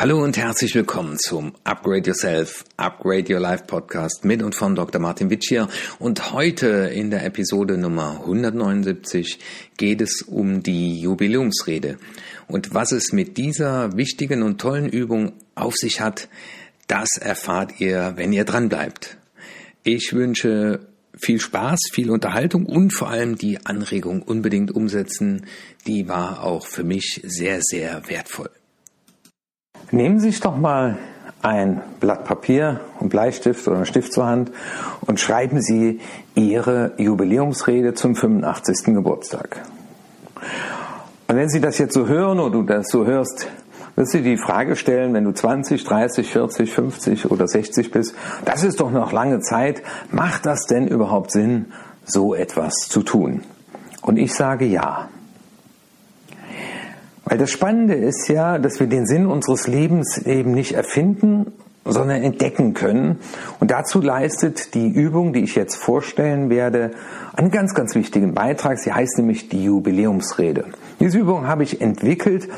Hallo und herzlich willkommen zum Upgrade Yourself, Upgrade Your Life Podcast mit und von Dr. Martin Witsch hier. Und heute in der Episode Nummer 179 geht es um die Jubiläumsrede. Und was es mit dieser wichtigen und tollen Übung auf sich hat, das erfahrt ihr, wenn ihr dran bleibt. Ich wünsche viel Spaß, viel Unterhaltung und vor allem die Anregung unbedingt umsetzen. Die war auch für mich sehr, sehr wertvoll. Nehmen Sie sich doch mal ein Blatt Papier und Bleistift oder einen Stift zur Hand und schreiben Sie Ihre Jubiläumsrede zum 85. Geburtstag. Und wenn Sie das jetzt so hören oder du das so hörst, wirst du die Frage stellen, wenn du 20, 30, 40, 50 oder 60 bist, das ist doch noch lange Zeit, macht das denn überhaupt Sinn, so etwas zu tun? Und ich sage ja. Weil das Spannende ist ja, dass wir den Sinn unseres Lebens eben nicht erfinden, sondern entdecken können. Und dazu leistet die Übung, die ich jetzt vorstellen werde, einen ganz, ganz wichtigen Beitrag. Sie heißt nämlich die Jubiläumsrede. Diese Übung habe ich entwickelt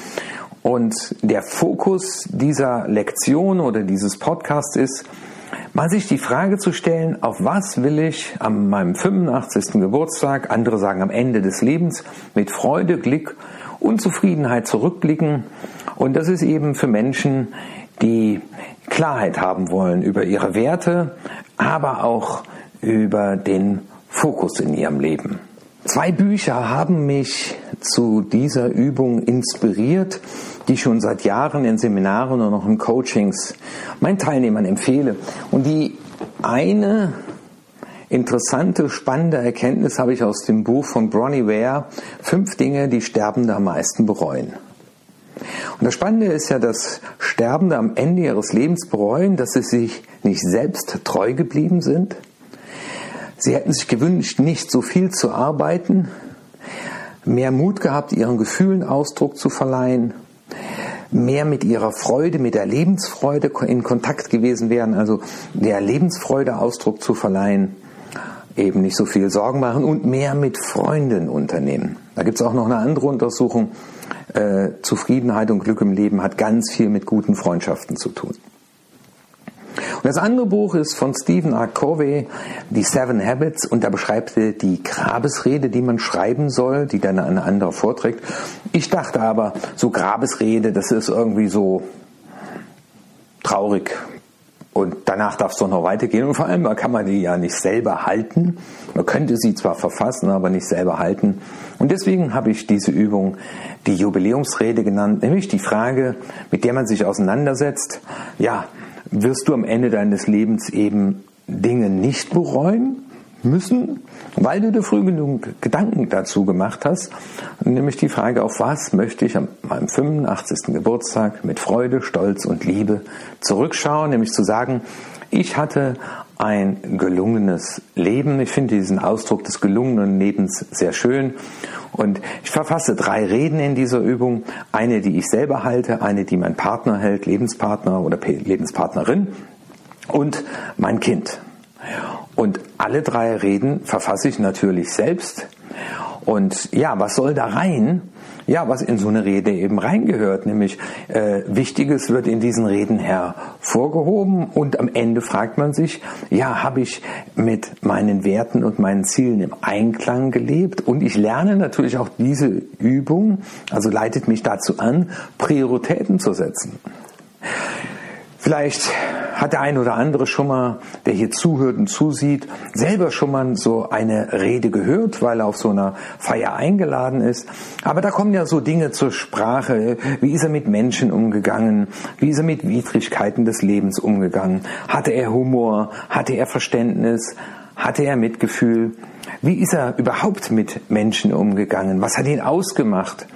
und der Fokus dieser Lektion oder dieses Podcasts ist, mal sich die Frage zu stellen, auf was will ich an meinem 85. Geburtstag, andere sagen am Ende des Lebens, mit Freude, Glück Unzufriedenheit zurückblicken. Und das ist eben für Menschen, die Klarheit haben wollen über ihre Werte, aber auch über den Fokus in ihrem Leben. Zwei Bücher haben mich zu dieser Übung inspiriert, die ich schon seit Jahren in Seminaren und auch in Coachings meinen Teilnehmern empfehle. Und die eine Interessante, spannende Erkenntnis habe ich aus dem Buch von Bronnie Ware, Fünf Dinge, die Sterbende am meisten bereuen. Und das Spannende ist ja, dass Sterbende am Ende ihres Lebens bereuen, dass sie sich nicht selbst treu geblieben sind. Sie hätten sich gewünscht, nicht so viel zu arbeiten, mehr Mut gehabt, ihren Gefühlen Ausdruck zu verleihen, mehr mit ihrer Freude, mit der Lebensfreude in Kontakt gewesen wären, also der Lebensfreude Ausdruck zu verleihen eben nicht so viel Sorgen machen und mehr mit Freunden unternehmen. Da gibt es auch noch eine andere Untersuchung. Äh, Zufriedenheit und Glück im Leben hat ganz viel mit guten Freundschaften zu tun. Und das andere Buch ist von Stephen R. Covey, die Seven Habits, und da beschreibt er die Grabesrede, die man schreiben soll, die dann ein anderer vorträgt. Ich dachte aber, so Grabesrede, das ist irgendwie so traurig, und danach darf es doch noch weitergehen. Und vor allem kann man die ja nicht selber halten. Man könnte sie zwar verfassen, aber nicht selber halten. Und deswegen habe ich diese Übung die Jubiläumsrede genannt, nämlich die Frage, mit der man sich auseinandersetzt. Ja, wirst du am Ende deines Lebens eben Dinge nicht bereuen? Müssen, weil du dir früh genug Gedanken dazu gemacht hast, nämlich die Frage, auf was möchte ich an meinem 85. Geburtstag mit Freude, Stolz und Liebe zurückschauen, nämlich zu sagen, ich hatte ein gelungenes Leben. Ich finde diesen Ausdruck des gelungenen Lebens sehr schön. Und ich verfasse drei Reden in dieser Übung. Eine, die ich selber halte, eine, die mein Partner hält, Lebenspartner oder Lebenspartnerin und mein Kind. Und alle drei Reden verfasse ich natürlich selbst. Und ja, was soll da rein? Ja, was in so eine Rede eben reingehört, nämlich äh, Wichtiges wird in diesen Reden hervorgehoben und am Ende fragt man sich, ja, habe ich mit meinen Werten und meinen Zielen im Einklang gelebt? Und ich lerne natürlich auch diese Übung, also leitet mich dazu an, Prioritäten zu setzen. Vielleicht hat der ein oder andere schon mal, der hier zuhört und zusieht, selber schon mal so eine Rede gehört, weil er auf so einer Feier eingeladen ist. Aber da kommen ja so Dinge zur Sprache. Wie ist er mit Menschen umgegangen? Wie ist er mit Widrigkeiten des Lebens umgegangen? Hatte er Humor? Hatte er Verständnis? Hatte er Mitgefühl? Wie ist er überhaupt mit Menschen umgegangen? Was hat ihn ausgemacht?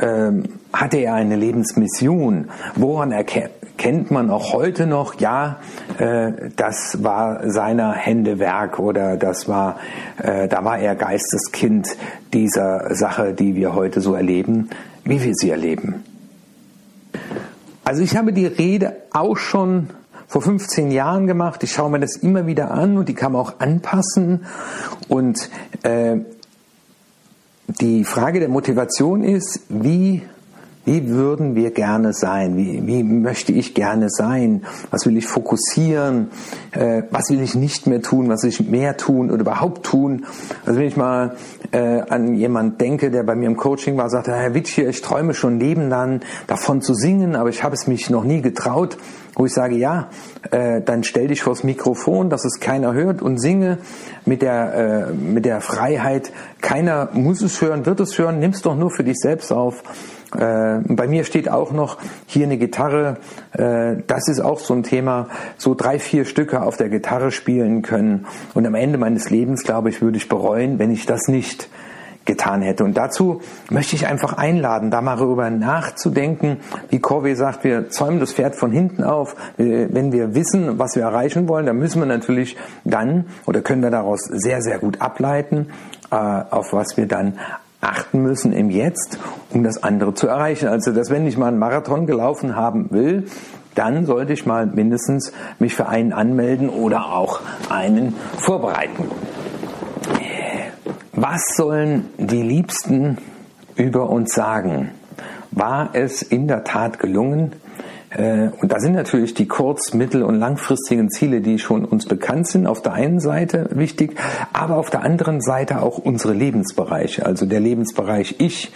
Ähm, hatte er eine Lebensmission? Woran erkennt kennt man auch heute noch, ja, äh, das war seiner Hände Werk oder das war, äh, da war er Geisteskind dieser Sache, die wir heute so erleben, wie wir sie erleben. Also ich habe die Rede auch schon vor 15 Jahren gemacht. Ich schaue mir das immer wieder an und die kann man auch anpassen. Und äh, die Frage der Motivation ist, wie Wie würden wir gerne sein? Wie, wie möchte ich gerne sein? Was will ich fokussieren? Äh, was will ich nicht mehr tun? Was will ich mehr tun oder überhaupt tun? Also wenn ich mal äh, an jemand denke, der bei mir im Coaching war, sagte, Herr Witsch, ich träume schon Leben lang davon zu singen, aber ich habe es mich noch nie getraut wo ich sage, ja, äh, dann stell dich vors Mikrofon, dass es keiner hört und singe mit der, äh, mit der Freiheit, keiner muss es hören, wird es hören, nimm es doch nur für dich selbst auf. Äh, bei mir steht auch noch hier eine Gitarre, äh, das ist auch so ein Thema, so drei, vier Stücke auf der Gitarre spielen können und am Ende meines Lebens, glaube ich, würde ich bereuen, wenn ich das nicht getan hätte. Und dazu möchte ich einfach einladen, da mal darüber nachzudenken. Wie Corvey sagt, wir zäumen das Pferd von hinten auf. Wenn wir wissen, was wir erreichen wollen, dann müssen wir natürlich dann oder können wir daraus sehr, sehr gut ableiten, äh, auf was wir dann achten müssen im Jetzt, um das andere zu erreichen. Also, dass wenn ich mal einen Marathon gelaufen haben will, dann sollte ich mal mindestens mich für einen anmelden oder auch einen vorbereiten. Was sollen die Liebsten über uns sagen? War es in der Tat gelungen? Äh, und da sind natürlich die kurz-, mittel- und langfristigen Ziele, die schon uns bekannt sind, auf der einen Seite wichtig, aber auf der anderen Seite auch unsere Lebensbereiche, also der Lebensbereich Ich,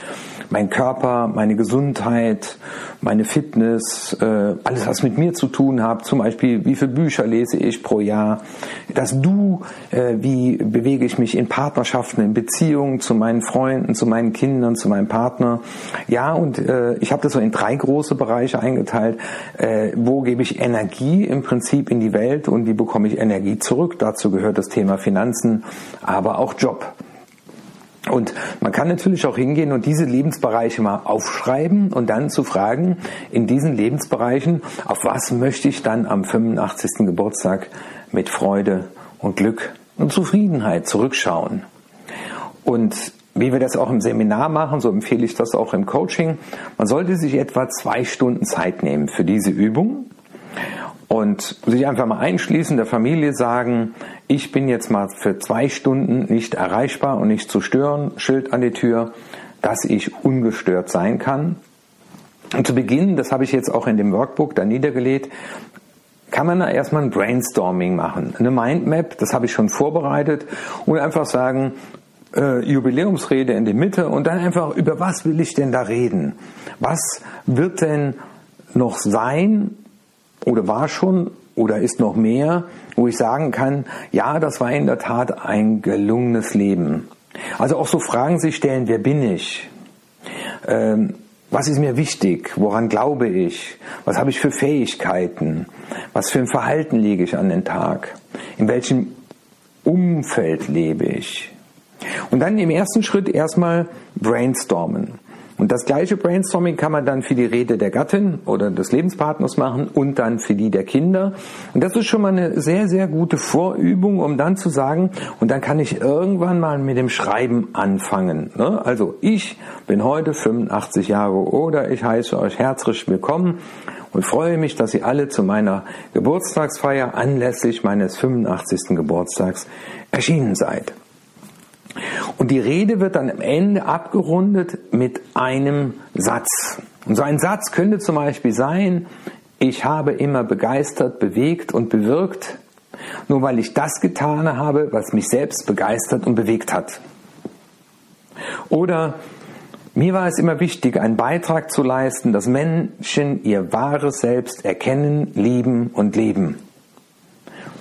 mein Körper, meine Gesundheit, meine Fitness, äh, alles, was mit mir zu tun hat, zum Beispiel, wie viele Bücher lese ich pro Jahr, das Du, äh, wie bewege ich mich in Partnerschaften, in Beziehungen zu meinen Freunden, zu meinen Kindern, zu meinem Partner. Ja, und äh, ich habe das so in drei große Bereiche eingeteilt. Wo gebe ich Energie im Prinzip in die Welt und wie bekomme ich Energie zurück? Dazu gehört das Thema Finanzen, aber auch Job. Und man kann natürlich auch hingehen und diese Lebensbereiche mal aufschreiben und dann zu fragen, in diesen Lebensbereichen, auf was möchte ich dann am 85. Geburtstag mit Freude und Glück und Zufriedenheit zurückschauen. Und wie wir das auch im Seminar machen, so empfehle ich das auch im Coaching, man sollte sich etwa zwei Stunden Zeit nehmen für diese Übung und sich einfach mal einschließen, der Familie sagen, ich bin jetzt mal für zwei Stunden nicht erreichbar und nicht zu stören, Schild an die Tür, dass ich ungestört sein kann. Und zu Beginn, das habe ich jetzt auch in dem Workbook da niedergelegt, kann man da erstmal ein Brainstorming machen, eine Mindmap, das habe ich schon vorbereitet und einfach sagen, äh, Jubiläumsrede in der Mitte und dann einfach über was will ich denn da reden? Was wird denn noch sein oder war schon oder ist noch mehr, wo ich sagen kann, ja, das war in der Tat ein gelungenes Leben. Also auch so Fragen sich stellen, wer bin ich? Ähm, was ist mir wichtig? Woran glaube ich? Was habe ich für Fähigkeiten? Was für ein Verhalten lege ich an den Tag? In welchem Umfeld lebe ich? Und dann im ersten Schritt erstmal brainstormen. Und das gleiche Brainstorming kann man dann für die Rede der Gattin oder des Lebenspartners machen und dann für die der Kinder. Und das ist schon mal eine sehr, sehr gute Vorübung, um dann zu sagen, und dann kann ich irgendwann mal mit dem Schreiben anfangen. Ne? Also ich bin heute 85 Jahre oder ich heiße euch herzlich willkommen und freue mich, dass ihr alle zu meiner Geburtstagsfeier anlässlich meines 85. Geburtstags erschienen seid. Und die Rede wird dann am Ende abgerundet mit einem Satz. Und so ein Satz könnte zum Beispiel sein, ich habe immer begeistert, bewegt und bewirkt, nur weil ich das getan habe, was mich selbst begeistert und bewegt hat. Oder mir war es immer wichtig, einen Beitrag zu leisten, dass Menschen ihr wahres Selbst erkennen, lieben und leben.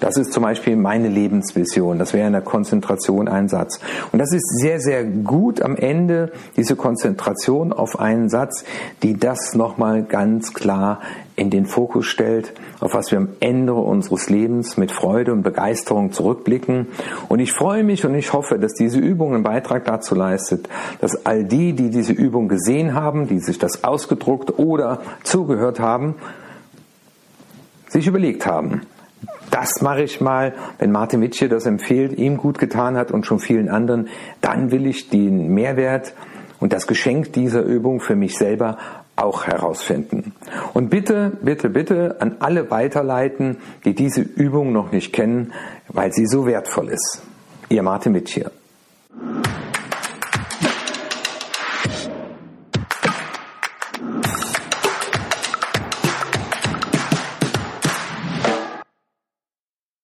Das ist zum Beispiel meine Lebensvision. Das wäre in der Konzentration ein Satz. Und das ist sehr, sehr gut am Ende, diese Konzentration auf einen Satz, die das nochmal ganz klar in den Fokus stellt, auf was wir am Ende unseres Lebens mit Freude und Begeisterung zurückblicken. Und ich freue mich und ich hoffe, dass diese Übung einen Beitrag dazu leistet, dass all die, die diese Übung gesehen haben, die sich das ausgedruckt oder zugehört haben, sich überlegt haben, das mache ich mal, wenn Martin Witsche das empfiehlt, ihm gut getan hat und schon vielen anderen, dann will ich den Mehrwert und das Geschenk dieser Übung für mich selber auch herausfinden. Und bitte, bitte, bitte an alle weiterleiten, die diese Übung noch nicht kennen, weil sie so wertvoll ist. Ihr Martin Witsch.